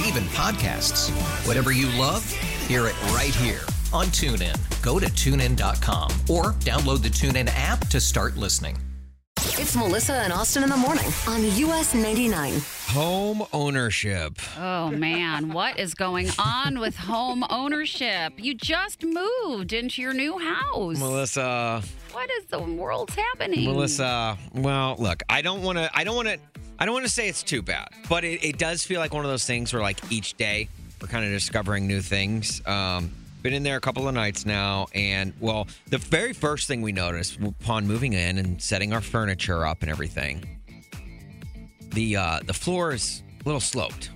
Yes, and even podcasts. Whatever you love, hear it right here on TuneIn. Go to tunein.com or download the TuneIn app to start listening. It's Melissa and Austin in the morning on US 99. Home ownership. Oh man, what is going on with home ownership? You just moved into your new house. Melissa, What is the world's happening? Melissa. Well, look, I don't want to. I don't want to. I don't want to say it's too bad, but it, it does feel like one of those things where, like, each day we're kind of discovering new things. Um, been in there a couple of nights now, and well, the very first thing we noticed upon moving in and setting our furniture up and everything, the uh, the floor is a little sloped,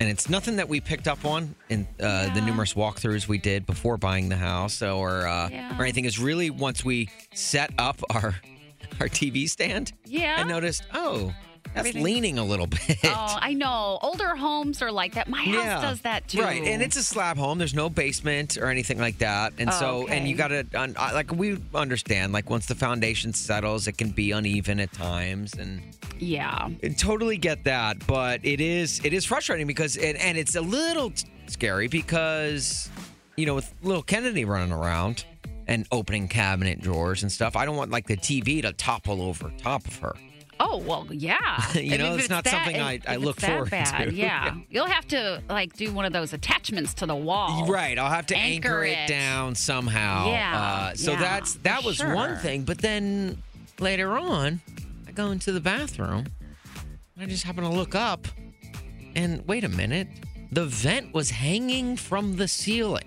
and it's nothing that we picked up on in uh, the numerous walkthroughs we did before buying the house or uh, Yeah. or anything. Is really once we set up our our TV stand, Yeah? I noticed. Oh, that's Everything- leaning a little bit. Oh, I know. Older homes are like that. My house does that too. Right, and it's a slab home. There's no basement or anything like that, and Oh, so and you got to uh, like we understand like once the foundation settles, it can be uneven at times, and yeah. I totally get that. But it is it is frustrating because it, and it's a little t- scary because you know with little Kennedy running around and opening cabinet drawers and stuff, I don't want like the TV to topple over top of her. Oh well, yeah. You know, it's it's not that- something I- I look forward bad, to. Yeah, you'll have to like do one of those attachments to the wall. Right, I'll have to anchor, Anchor it. it. down somehow. Yeah, Uh, so yeah, that's that was one thing, but then later on, I go into the bathroom. And I just happen to look up, and wait a minute, the vent was hanging from the ceiling.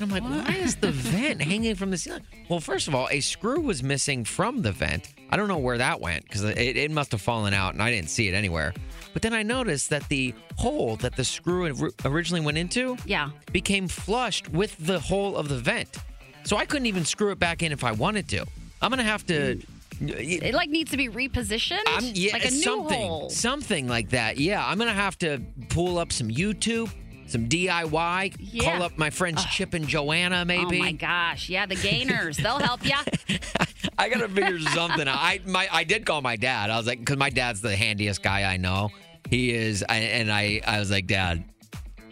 I'm like, why is the vent hanging from the ceiling? Well, first of all, a screw was missing from the vent. I don't know where that went because it, it must have fallen out and I didn't see it anywhere. But then I noticed that the hole that the screw originally went into Yeah. became flushed with the hole of the vent. So I couldn't even screw it back in if I wanted to. I'm gonna have to. It like needs to be repositioned. Yeah, like a new something, hole. something like that. Yeah, I'm gonna have to pull up some YouTube, some DIY. Yeah. Call up my friends Chip and Joanna, maybe. Oh my gosh! Yeah, the gainers. They'll help you. I gotta figure something out. I my I did call my dad. I was like, because my dad's the handiest guy I know. He is, I, and I I was like, Dad,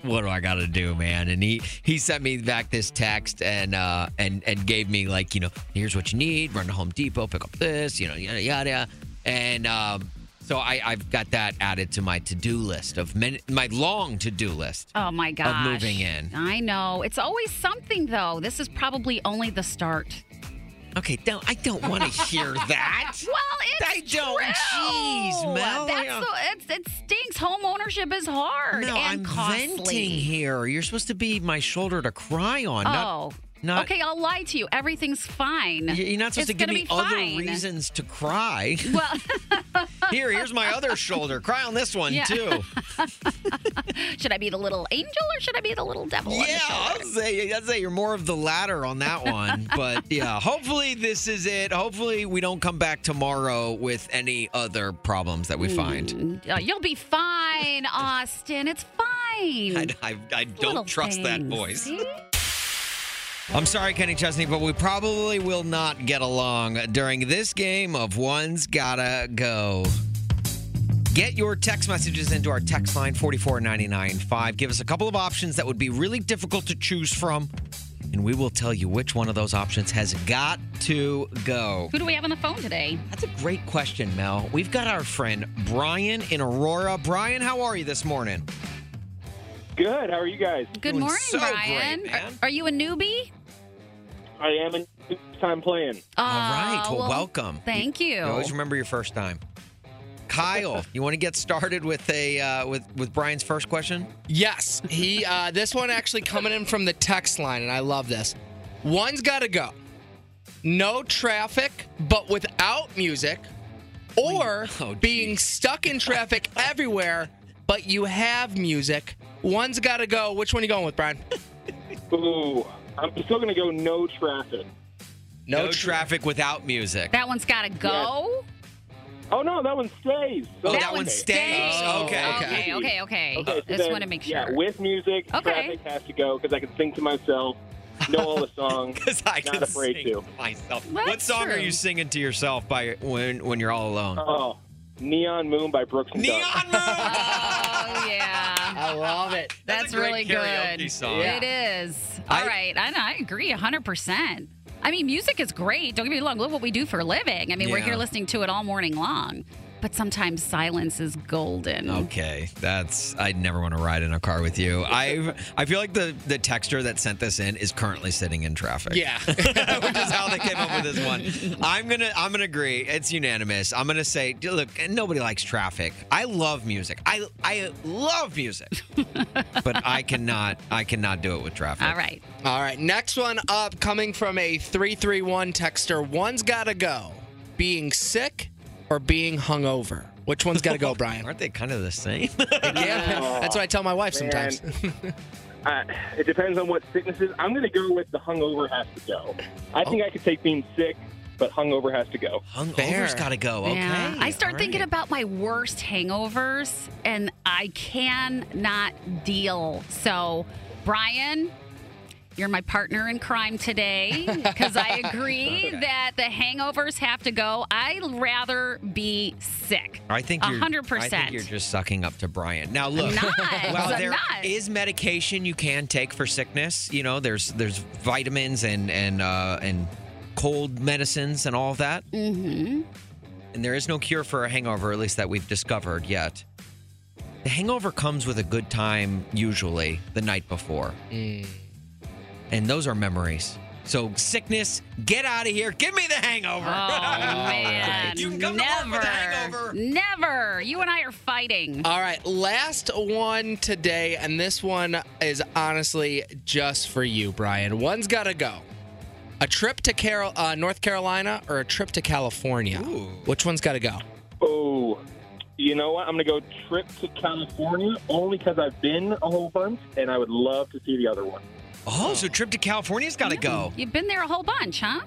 what do I got to do, man? And he he sent me back this text and uh and and gave me like you know here's what you need. Run to Home Depot, pick up this, you know yada yada, and um. So I, I've got that added to my to-do list of my long to-do list. Oh my gosh. moving in. I know. It's always something though. This is probably only the start. Okay, don't I don't want to hear that. Well, it's I don't. true. Jeez, Mel. That's the, it's, it stinks. Home ownership is hard No, and I'm costly. venting here. You're supposed to be my shoulder to cry on. Oh. not, okay, I'll lie to you. Everything's fine. You're not supposed it's to give me other fine. reasons to cry. Well, Here, here's my other shoulder. Cry on this one Yeah. too. should I be the little angel or should I be the little devil? Yeah. I'll say I'd say you're more of the latter on that one. But yeah, hopefully this is it. Hopefully we don't come back tomorrow with any other problems that we find. Uh, you'll be fine, Austin. It's fine. I, I, I don't trust that things, voice. I'm sorry, Kenny Chesney, but we probably will not get along during this game of One's Gotta Go. Get your text messages into our text line 44995. Give us a couple of options that would be really difficult to choose from, and we will tell you which one of those options has got to go. Who do we have on the phone today? That's a great question, Mel. We've got our friend Brian in Aurora. Brian, how are you this morning? Good. How are you guys? Good Doing morning, so great, Brian. man. Are, are you a newbie? I am a new time playing. All right. Well, welcome. Thank you. You always remember your first time. Kyle, you want to get started with a uh, with with Brian's first question? Yes, he. Uh, this one actually coming in from the text line, and I love this. One's got to go. No traffic, but without music, or Oh, being stuck in traffic everywhere, but you have music. One's got to go. Which one are you going with, Brian? Ooh, I'm still gonna go no traffic. No, traffic without music. That one's got to go. Oh no, that one stays. Oh, that that one one stays. Oh, okay. Okay, okay, okay. Okay, so Just want to make sure. Yeah, with music, Okay. traffic has to go because I can sing to myself, know all the songs. Because I Not can afraid sing to. myself. That's what song are you singing to yourself by when when you're all alone? Oh, Neon Moon by Brooks and Dunn. Neon Moon. Oh yeah. I love it. That's, a really good. song. It is. All I- right, and I agree 100%. I mean, music is great. Don't get me wrong. Look what we do for a living. I mean, we're here listening to it all morning long. But sometimes silence is golden. Okay, that's I'd never want to ride in a car with you. I I feel like the the texter that sent this in is currently sitting in traffic. Yeah. which is how they came up with this one. I'm gonna I'm gonna agree. It's unanimous. I'm gonna say, look, nobody likes traffic. I love music. I I love music, but I cannot I cannot do it with traffic. All right. All right, next one up coming from a 331 texter. One's got to go. Being sick or being hungover? Which one's got to go, Brian? Aren't they kind of the same? yeah, that's what I tell my wife Man. sometimes. Uh, it depends on what sickness is. I'm gonna go with the hungover has to go. I think I could take being sick, but hungover has to go. Hungover's got to go. Okay. Yeah. I start all thinking about my worst hangovers, and I cannot deal. So, Brian, you're my partner in crime today because I agree that the hangovers have to go. I'd rather be sick. I think you're. 100%. I think you're just sucking up to Brian. Now look. not. Well, I'm there is not. medication you can take for sickness. You know, there's there's vitamins and and uh, and cold medicines and all of that. Mm-hmm. And there is no cure for a hangover, at least that we've discovered yet. The hangover comes with a good time, usually the night before, and those are memories. So sickness, get out of here. Give me the hangover. Oh man, You can come to work never, with a hangover. never. You and I are fighting. All right, last one today, and this one is honestly just for you, Brian. One's got to go. A trip to Carol, uh, North Carolina or a trip to California? Which one's got to go? Oh, you know what? I'm gonna go trip to California only because I've been a whole bunch, and I would love to see the other one. Oh, so trip to California's got to go. You've been there a whole bunch, huh?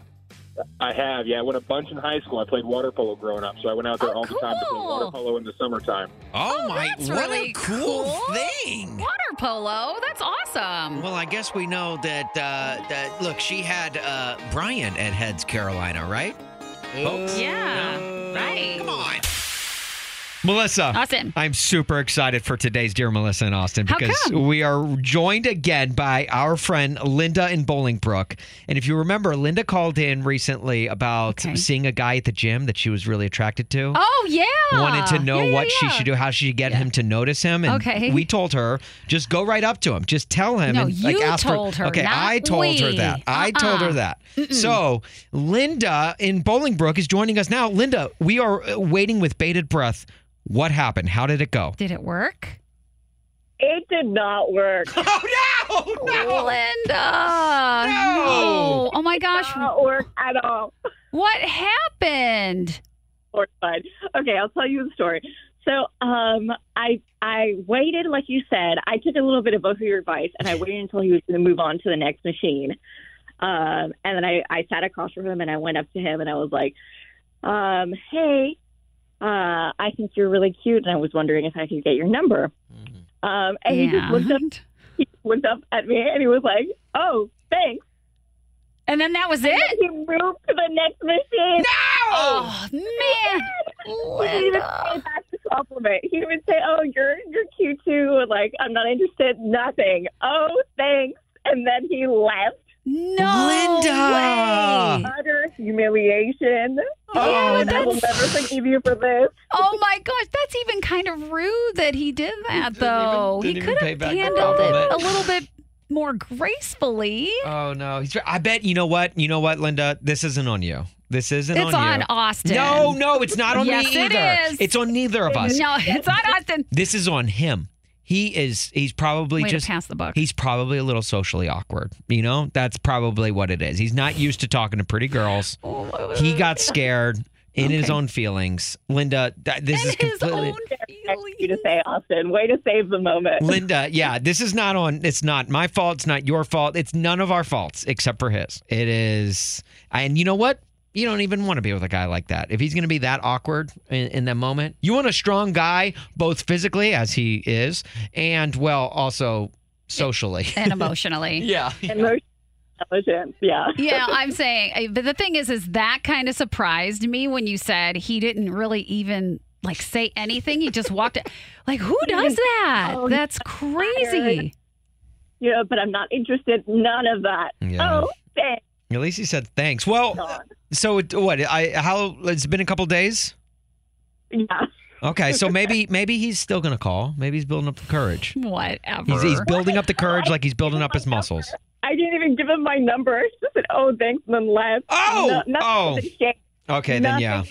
I have, yeah. I went a bunch in high school. I played water polo growing up, so I went out there Oh, all the time to play cool. water polo in the summertime. Oh, my! that's what really a cool, cool. thing. Water polo. That's awesome. Well, I guess we know that. Uh, that look, she had uh, Brian at Heads Carolina, right? Folks? Yeah, right. Come on. Melissa. Austin. I'm super excited for today's Dear Melissa and Austin because we are joined again by our friend Linda in Bolingbrook. And if you remember, Linda called in recently about Okay. seeing a guy at the gym that she was really attracted to. Oh yeah. wanted to know Yeah, yeah, what she yeah. should do, how she should get him to notice him. And Okay. we told her, just go right up to him. Just tell him. No, and, like, you ask told her, Okay, not I told her we. that. I told her Uh-uh. that. So Linda in Bolingbrook is joining us now. Linda, we are uh, waiting with bated breath. What happened? How did it go? Did it work? It did not work. Oh no! No! Linda. No. Oh my gosh. not work at all. What happened? Or fine. Okay, I'll tell you the story. So, um, I I waited, like you said. I took a little bit of both of your advice, and I waited until he was going to move on to the next machine. Um, and then I I sat across from him, and I went up to him, and I was like, um, "Hey, uh, I think you're really cute, and I was wondering if I could get your number." Um, and he just looked up. He looked up at me, and he was like, "Oh, thanks." And then that was And it? he moved to the next machine. Oh man. He didn't even say back to compliment. He would say, "Oh, you're you're cute too." Like, I'm not interested. Nothing. Oh, thanks. And then he left. No. Linda. way. Utter humiliation. Oh, and I will that's- never forgive you for this. Oh my gosh, that's even kind of rude that he did that though. didn't he even could pay have the handled it compliment. a little bit more gracefully. Oh no, he's. I bet you know what. You know what, Linda. This isn't on you. This isn't It's on on you. Austin. No, no, it's not on Yes, me it either. is. It's on neither of us. No, it's on Austin. This is on him. He is. He's probably Way to just pass the buck. He's probably a little socially awkward. You know, that's probably what it is. He's not used to talking to pretty girls. Oh, he got scared in his own feelings. Linda, th- this is completely. You to say, Austin. Way to save the moment. Linda, yeah, this is not on. It's not my fault. It's not your fault. It's none of our faults except for his. It is, and you know what? You don't even want to be with a guy like that. If he's going to be that awkward in, in that moment, you want a strong guy, both physically as he is, and well, also socially and emotionally. yeah. Emotion, intelligence. Yeah. yeah, I'm saying, but the thing is, is that kind of surprised me when you said he didn't really even like say anything. He just walked. Like, who does that? Oh, That's crazy. You know, but I'm not interested. None of that. Yeah. Oh, thanks. At least he said thanks. Well, so it, what? I how it's been a couple days. Yeah. Okay, so maybe maybe he's still gonna call. Maybe he's building up the courage. Whatever. He's, he's building up the courage like he's building up his muscles. I didn't even give him my number. She just said, "Oh, thanks," and then left. Oh! No, Oh. nothing. Okay, then yeah.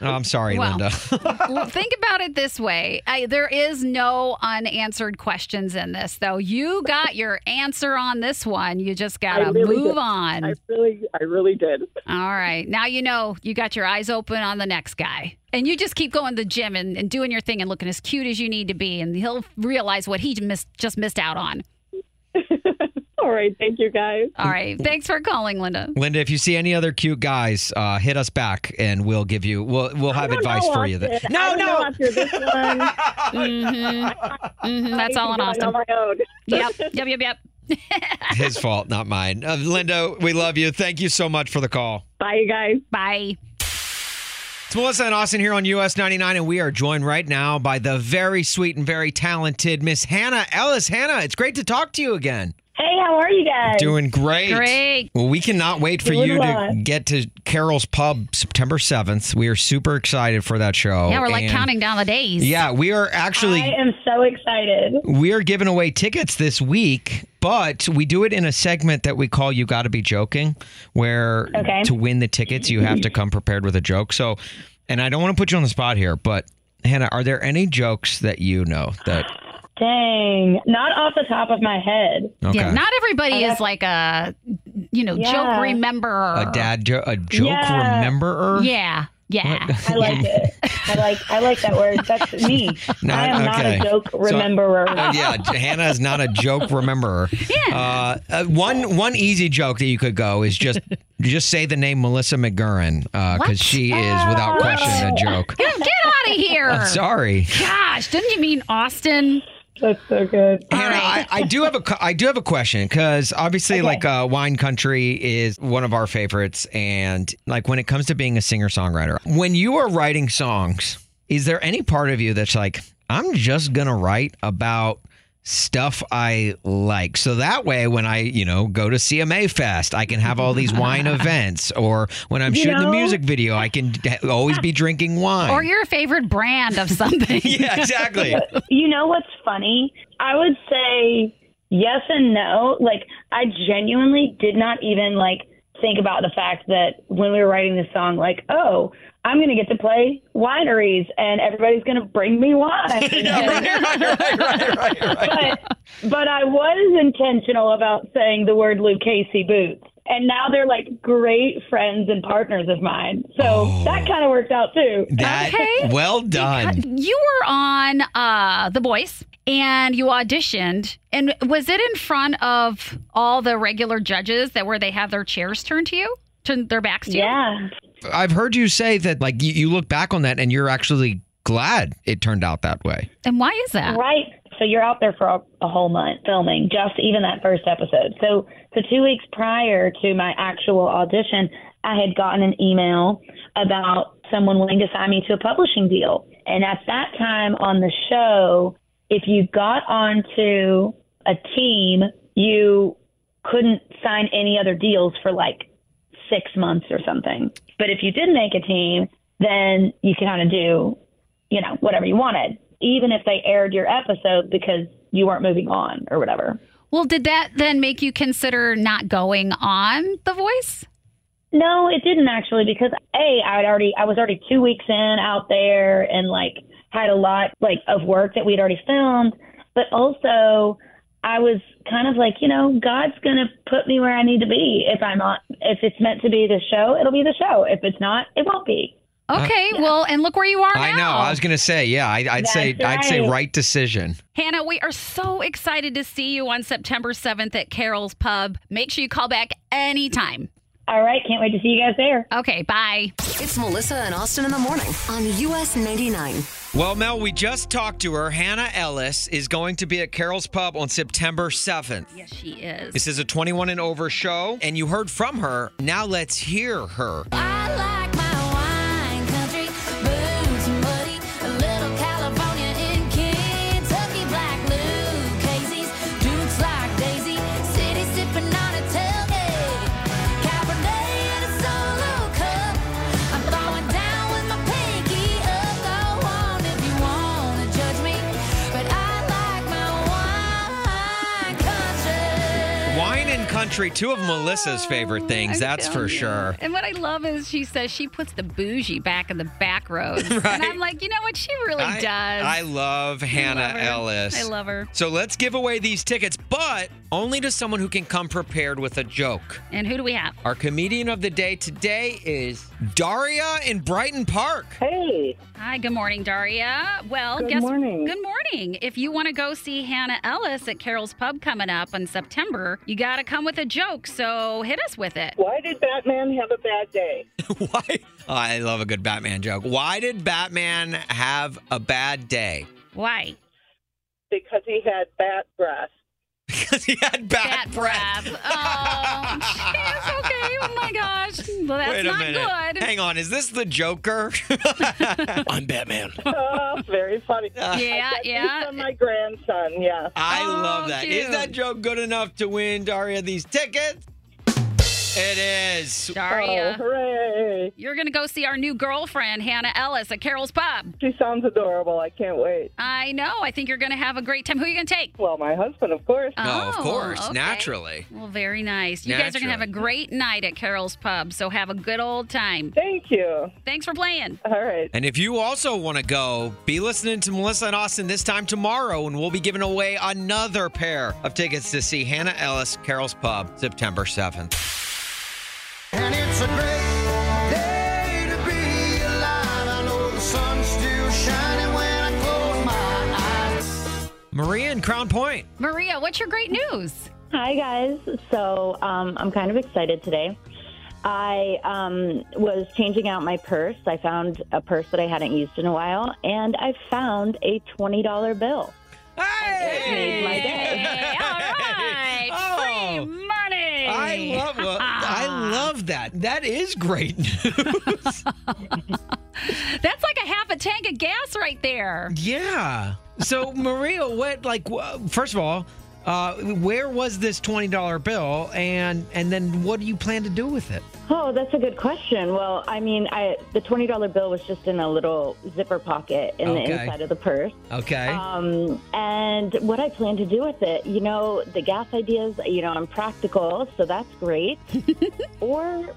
Nothing Oh, I'm sorry, Well, Linda. well, think about it this way. I, there is no unanswered questions in this, though. You got your answer on this one. You just got to really move did. on. I really, I really did. All right. Now you know you got your eyes open on the next guy. And you just keep going to the gym and, and doing your thing and looking as cute as you need to be. And he'll realize what he missed, just missed out on. All right, thank you guys. All right. Thanks for calling, Linda. Linda, if you see any other cute guys, uh, hit us back and we'll give you we'll we'll have advice for you. Then. Austin. No, I don't no. know after this one. Mm-hmm. hmm That's all on on Austin. my own. Yep. Yep. Yep. Yep. His fault, not mine. Uh, Linda, we love you. Thank you so much for the call. Bye, you guys. Bye. It's Melissa and Austin here on US 99, and we are joined right now by the very sweet and very talented Miss Hannah Ellis. Hannah, it's great to talk to you again. Hey, how are you guys? Doing great. Great. Well, we cannot wait for Doing you to get to Carol's Pub September 7th. We are super excited for that show. Yeah, we're like And- counting down the days. Yeah, we are actually I am so excited. we are giving away tickets this week, but we do it in a segment that we call "You Got to Be Joking," where Okay. to win the tickets you have to come prepared with a joke. So, and I don't want to put you on the spot here, but Hannah, are there any jokes that you know that? Dang, not off the top of my head. Okay, Yeah, not everybody is like a, you know, Yeah. joke rememberer. a dad jo- a joke Yeah. rememberer. Yeah, yeah. I like it. I like I like that word. That's me. Not- I am okay. not a joke So- rememberer. Uh, yeah, Hannah is not a joke rememberer. Yeah. Uh, uh, one one easy joke that you could go is just just say the name Melissa McGurran because What? she is without question a joke. Get, get out of here. I'm sorry. Gosh, didn't you mean Austin? That's so good. Hannah, I, I do have a I do have a question because obviously, like uh, wine country is one of our favorites, and like when it comes to being a singer songwriter, when you are writing songs, is there any part of you that's like, I'm just gonna write about stuff I like, so that way when I you know go to CMA Fest, I can have all these wine events, or when I'm You shooting the know? music video, I can always be drinking wine. Or your favorite brand of something? yeah, exactly. You know what's funny? I would say yes and no. Like I genuinely did not even like think about the fact that when we were writing this song, like, oh, I'm gonna get to play wineries and everybody's gonna bring me wine. yeah, right, right, right, right, right, right. but but I was intentional about saying the word Lucchese boots. And now they're like great friends and partners of mine. So that kind of worked out too. That Okay. well done. You were on uh, The Voice and you auditioned. And was it in front of all the regular judges that where they have their chairs turned to you, turn their backs to you? Yeah. I've heard you say that like you, you look back on that and you're actually glad it turned out that way. And why is that? Right. So you're out there for a, a whole month filming just even that first episode. So so two weeks prior to my actual audition, I had gotten an email about someone wanting to sign me to a publishing deal. And at that time on the show, if you got onto a team, you couldn't sign any other deals for like six months or something. But if you did make a team, then you could kind of do, you know, whatever you wanted, even if they aired your episode because you weren't moving on or whatever. Well, did that then make you consider not going on The Voice? No, it didn't actually because a I'd already I was already two weeks in out there and like had a lot like of work that we'd already filmed, but also I was kind of like you know God's gonna put me where I need to be if I'm on if it's meant to be the show it'll be the show if it's not it won't be. Okay, well, and look where you are I know. now. I was gonna say, yeah. I, I'd say, That's I'd say right. right decision. Hannah, we are so excited to see you on September 7th at Carol's Pub. Make sure you call back anytime. All right, can't wait to see you guys there. Okay, bye. It's Melissa and Austin in the morning on US 99. Well, Mel, we just talked to her. Hannah Ellis is going to be at Carol's Pub on September 7th. Yes, she is. This is a 21 and over show, and you heard from her. Now let's hear her. Wine country, two of Melissa's favorite things, I'm that's for you. sure. And what I love is she says she puts the bougie back in the back rows. And I'm like, you know what? She really I, does. I love Hannah love. Ellis. I love her. So let's give away these tickets, but only to someone who can come prepared with a joke. and who do we have? Our comedian of the day today is Daria in Brighton Park. Hey, Hi, good morning, Daria. Well, Good guess morning. Good morning. If you want to go see Hannah Ellis at Carol's Pub coming up in September, you got to come with a joke. So hit us with it. why did Batman have a bad day? Why? Oh, I love a good Batman joke. Why did Batman have a bad day? Why? Because he had bat breath. Because he had bad Bat breath. Oh, jeez. Okay. Oh my gosh. Well, that's Wait a not minute. good. Hang on. Is this the Joker? I'm Batman. Oh, very funny. Yeah, yeah. From my grandson, yeah. I Oh, love that. Is cute. that joke good enough to win Daria these tickets? It is. Daria, oh, hooray. you're going to go see our new girlfriend, Hannah Ellis, at Carol's Pub. She sounds adorable. I can't wait. I know. I think you're going to have a great time. Who are you going to take? Well, my husband, of course. No, of Oh, course. okay. Naturally. Well, very nice. You guys are going to have a great night at Carol's Pub, so have a good old time. Thank you. Thanks for playing. All right. And if you also want to go, be listening to Melissa and Austin this time tomorrow, and we'll be giving away another pair of tickets to see Hannah Ellis, Carol's Pub, September 7th. Maria in Crown Point. Maria, what's your great news? Hi, guys. So um, I'm kind of excited today. I um, was changing out my purse. I found a purse that I hadn't used in a while, and I found a $20 bill. Hey! made my day. Hey, all right. Oh. Free money. I love well, I love that. That is great news. That's like a half a tank of gas right there. yeah. So Maria, what like first of all, uh, where was this twenty dollar bill, and and then what do you plan to do with it? Oh, that's a good question. Well, I mean, I the twenty dollar bill was just in a little zipper pocket in Okay. the inside of the purse. Okay. Um, and what I plan to do with it, you know, the gas ideas, you know, I'm practical, so that's great. or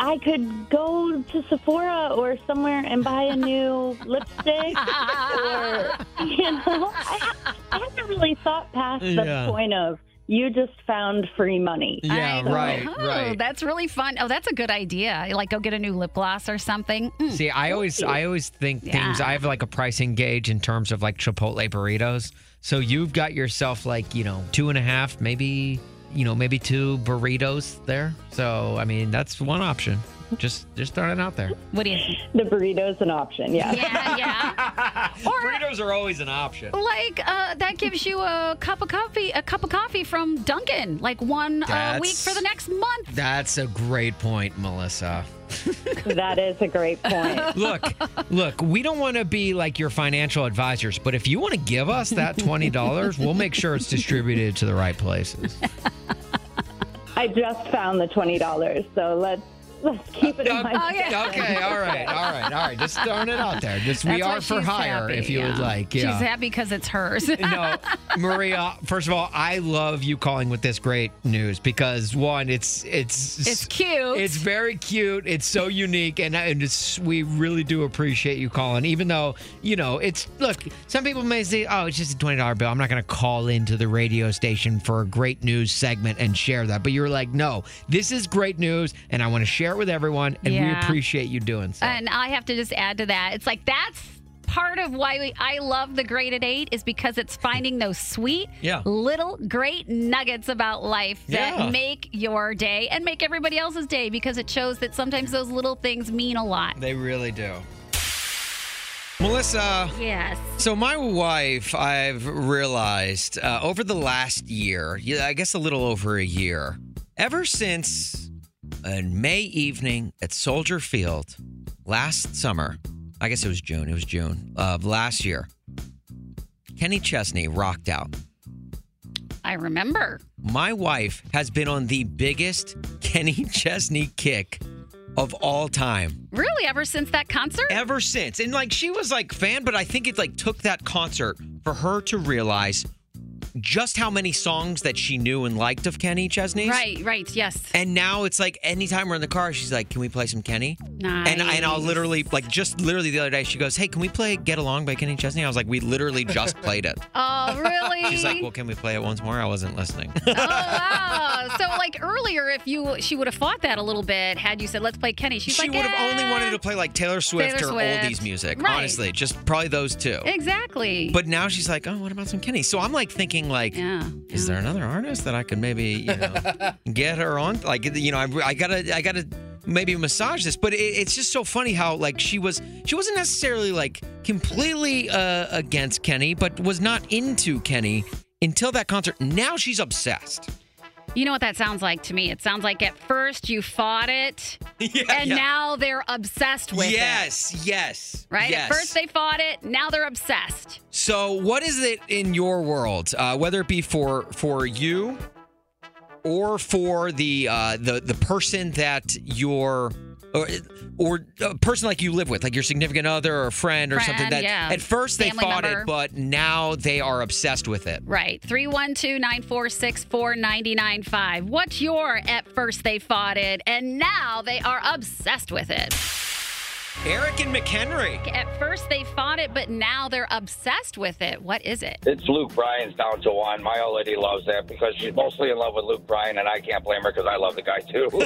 I could go to Sephora or somewhere and buy a new lipstick. or, you know, I, I haven't really thought past the point of you just found free money. yeah, I- right, oh, right. That's really fun. Oh, that's a good idea. Like go get a new lip gloss or something. Mm. See, I always I always think things I have like a pricing gauge in terms of like Chipotle burritos. So you've got yourself like, you know, two and a half, maybe you know, maybe two burritos there. So I mean that's one option. Just just throwing it out there. What do you think? The burrito's an option, yeah. Yeah, yeah. burritos are always an option. Like uh, that gives you a cup of coffee, a cup of coffee from Dunkin', like one uh, week for the next month. That's a great point, Melissa. that is a great point. Look, look, we don't want to be like your financial advisors, but if you want to give us that $20, we'll make sure it's distributed to the right places. I just found the twenty dollars, so let's let's keep it in mind. Oh, yeah. Okay, all right, all right, all right. Just throwing it out there. Just we That's why are for she's hire happy, if you would yeah. like. Yeah. She's happy because it's hers. no, Maria. First of all, I love you calling with this great news because one, it's it's It's cute. It's very cute. It's so unique, and and it's we really do appreciate you calling. Even though you know it's look, some people may say, oh, it's just a twenty dollar bill. I'm not going to call into the radio station for a great news segment and share that. But you're like, no, this is great news, and I want to share it with everyone, and we appreciate you doing so. And I have to just add to that. It's like that's part of why we, I love the graded eight is because it's finding those sweet Yeah. little great nuggets about life that Yeah. make your day and make everybody else's day because it shows that sometimes those little things mean a lot. They really do. Melissa. Yes. So my wife, I've realized uh, over the last year, I guess a little over a year, ever since a May evening at Soldier Field last summer, I guess it was June, it was June of last year, Kenny Chesney rocked out. I remember. My wife has been on the biggest Kenny Chesney kick of all time. Really, ever since that concert? Ever since. And like she was like fan, but I think it like took that concert for her to realize just how many songs that she knew and liked of Kenny Chesney's. Right, right, yes. And now it's like anytime we're in the car, she's like, "Can we play some Kenny?" Nice. And and I'll literally like just literally the other day she goes, "Hey, can we play Get Along by Kenny Chesney?" I was like, "We literally just played it." Oh, really? She's like, "Well, can we play it once more?" I wasn't listening. oh wow! So like earlier, if you she would have fought that a little bit had you said let's play Kenny. She's she like, would have "Eh." only wanted to play like Taylor Swift Taylor or Swift. oldies music. Right. Honestly, just probably those two. Exactly. But now she's like, oh, what about some Kenny? So I'm like thinking, like, yeah. is there another artist that I could maybe, you know, get her on? Like, you know, I, I gotta, I gotta maybe massage this. But it, it's just so funny how like she was, she wasn't necessarily like completely uh, against Kenny, but was not into Kenny until that concert. Now she's obsessed. You know what that sounds like to me? It sounds like at first you fought it, and yeah. now they're obsessed with it. yes, yes, Right? Yes. At first they fought it, now they're obsessed. So, what is it in your world, uh, whether it be for for you or for the uh, the the person that you're or or a person like you live with, like your significant other or a friend or something that yeah. at first they Family fought member. it, but now they are obsessed with it. Right. 312 946 4995. What's your at first they fought it, and now they are obsessed with it? Eric and McHenry. At first they fought it, but now they're obsessed with it. What is it? It's Luke Bryan's down to one. My old lady loves that because she's mostly in love with Luke Bryan, and I can't blame her because I love the guy too.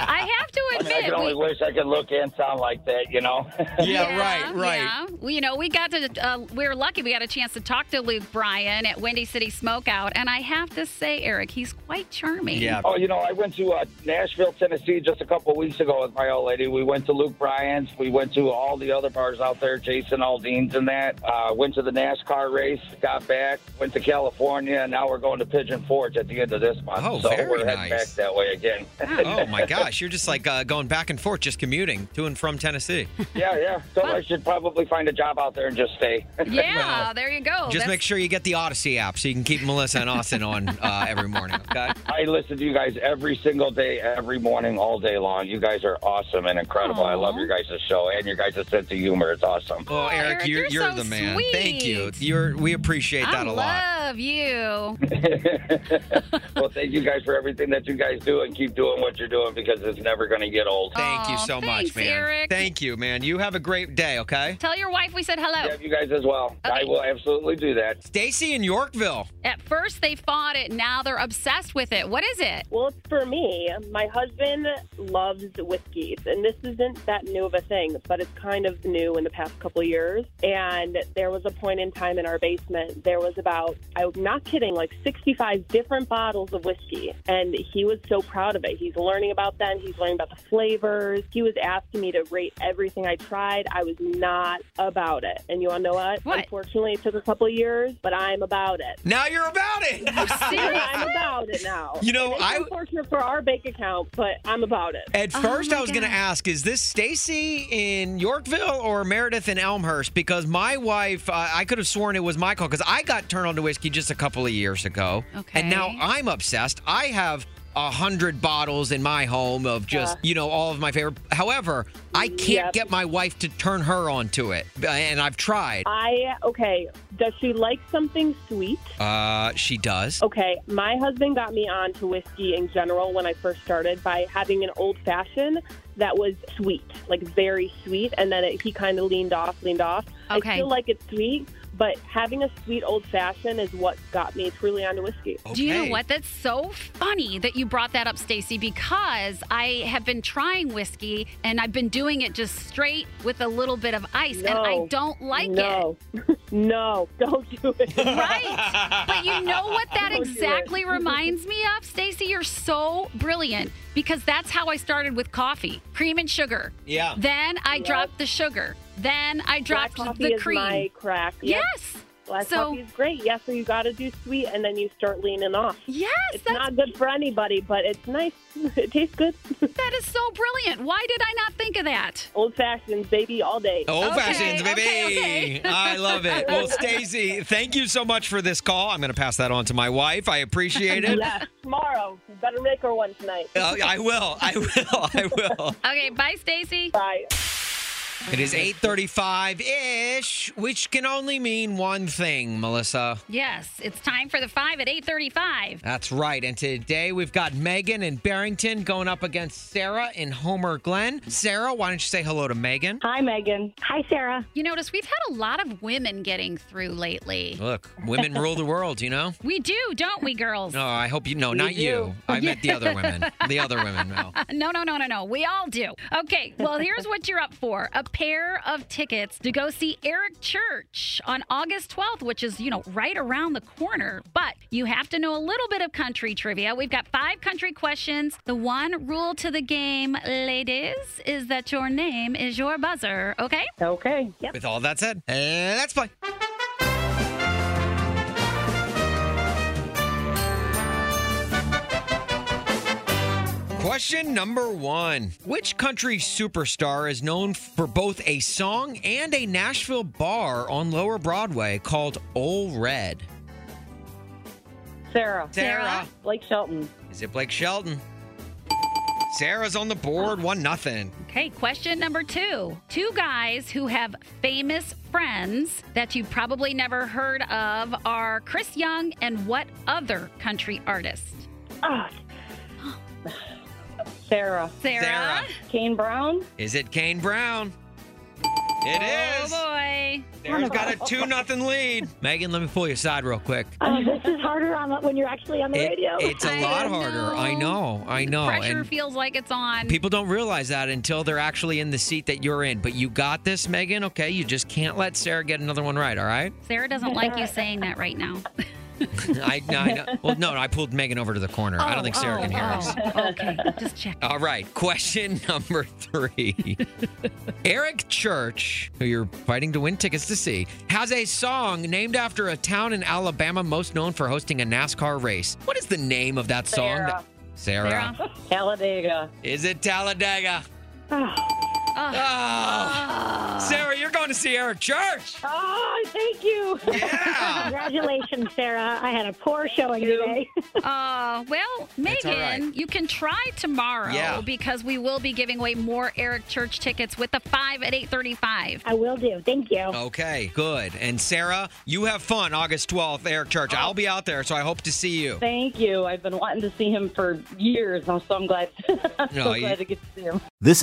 I have to I, mean, I can only we- wish I could look and sound like that, you know. Yeah. right, Well, you know, we got to, uh, we were lucky we got a chance to talk to Luke Bryan at Windy City Smokeout. And I have to say, Eric, he's quite charming. Yeah. Oh, you know, I went to uh, Nashville, Tennessee just a couple weeks ago with my old lady. We went to Luke Bryan's. We went to all the other bars out there, Jason Aldean's and that. Uh, went to the NASCAR race, got back, went to California, and now we're going to Pigeon Forge at the end of this month. Oh, so very we're heading nice. back that way again. oh my gosh, you're just like uh, going back and forth, just commuting to and from Tennessee. yeah, yeah. So I should probably find a job out there and just stay. Yeah, there you go. Just That's- make sure you get the Audacy app so you can keep Melissa and Austin on uh, every morning. Okay. I listen to you guys every single day, every morning, all day long. You guys are awesome and incredible. I love your guys' show and your guys' sense of humor. It's awesome. Oh, Eric, Eric, you're, you're so the man. Thank you. You're we appreciate that I a lot. I love you. well, thank you guys for everything that you guys do and keep doing what you're doing because it's never going to get old. Thank you so thanks, much, man. Eric. Thank you, man. You have a great day, okay? Tell your wife we said hello. Yeah, you guys as well. I will absolutely do that. Stacy in Yorkville. At first they fought it, now they're obsessed with it. What is it? Well, it's for me. My husband loves whiskeys, and this isn't that new of a thing, but it's kind of new in the past couple of years. And there was a point in time in our basement, there was about, I'm not kidding, like 65 different bottles of whiskey. And he was so proud of it. He's learning about them, he's learning about the flavors. He was asking me to rate everything I tried. I was not about it. And you want to know what? what? Unfortunately, it took a couple of years, but I'm about it. Now you're about it. I'm about it now. You know, it's I- unfortunate for our bank account, but I'm about it. At first, I was going to ask, is this Stacy in Yorkville or Meredith in Elmhurst? Because my wife, uh, I could have sworn it was my call because I got turned on to whiskey just a couple of years ago. Okay. And now I'm obsessed. I have a hundred bottles in my home of just Yeah. you know all of my favorite. However, I can't Yep. get my wife to turn her on to it, and I've tried. I okay. Does she like something sweet? Uh, she does. Okay, my husband got me on to whiskey in general when I first started by having an old fashioned that was sweet, like very sweet, and then it, he kind of leaned off, leaned off. Okay. I feel like it's sweet, but having a sweet old fashioned is what got me truly onto whiskey. Do you know what? That's so funny that you brought that up, Stacy, because I have been trying whiskey and I've been doing it just straight with a little bit of ice, and I don't like no. no, don't do it. it. Right. But you know what that Don't exactly reminds me of, Stacy? You're so brilliant because that's how I started with coffee cream and sugar. Yeah. Then I Yep. dropped the sugar. Then I Black dropped coffee the is cream. my crack. Yep. Yes. Black So- coffee is great. Yes, so you got to do sweet, and then you start leaning off. Yes, it's that's not good for anybody, but it's nice. It tastes good. that is so brilliant. Why did I not think of that? Old fashions, baby, all day. Old Okay, fashions, baby. okay, okay. I love it. Well, Stacy, thank you so much for this call. I'm going to pass that on to my wife. I appreciate it. Yes, tomorrow. You better make her one tonight. Uh, I will. I will. I will. Okay, bye, Stacy. Bye. It is 8:35-ish, which can only mean one thing, Melissa. Yes, it's time for the five at 835. That's right. And today we've got Megan in Barrington going up against Sarah in Homer Glen. Sarah, why don't you say hello to Megan? Hi, Megan. Hi, Sarah. You notice we've had a lot of women getting through lately. Look, women rule the world, you know? We do, don't we, girls? No, I hope you no, We not do. you. I meant the other women. The other women, no. No, no, no, no, no. We all do. Okay, well, here's what you're up for a pair of tickets to go see Eric Church on August 12th, which is, you know, right around the corner. But you have to know a little bit of country trivia. We've got five country questions. The one rule to the game, ladies, is that your name is your buzzer, okay? Okay. Yep. With all that said, uh, let's play. Question number one Which country superstar is known for both a song and a Nashville bar on Lower Broadway called Ole Red? Sarah. Sarah. Blake Shelton. Is it Blake Shelton? Sarah's on the board, one nothing. Okay, question number two. Two guys who have famous friends that you probably never heard of are Chris Young and what other country artist? Ah. Sarah. Sarah. Sarah. Kane Brown. Is it Kane Brown? It Oh is. boy. Sarah's got a 2 nothing lead. Megan, let me pull you aside real quick. Oh, this is harder on when you're actually on the It- radio. it's a I lot harder. I know. I know. Pressure And feels like it's on. people don't realize that until they're actually in the seat that you're in. But you got this, Megan. Okay, you just can't let Sarah get another one right. All right. Sarah doesn't like you saying that right now. I, no, I know. Well, no, I pulled Megan over to the corner. I don't think Sarah oh, can hear oh, us. Oh, okay, just check. All right, question number three. Eric Church, who you're fighting to win tickets to see, has a song named after a town in Alabama most known for hosting a NASCAR race. What is the name of that song? Sarah. Sarah. Talladega. Is it Talladega? Oh. Oh. Sarah, you're going to see Eric Church. Oh, thank you. Yeah. Congratulations, Sarah. I had a poor showing today. Uh, well, Megan, all right. you can try tomorrow Yeah. because we will be giving away more Eric Church tickets with the five at 835. I will do. Thank you. Okay, good. And Sarah, you have fun August 12th, Eric Church. I'll be out there, so I hope to see you. Thank you. I've been wanting to see him for years. I'm so I'm glad. I'm No, so you- glad to get to see him. This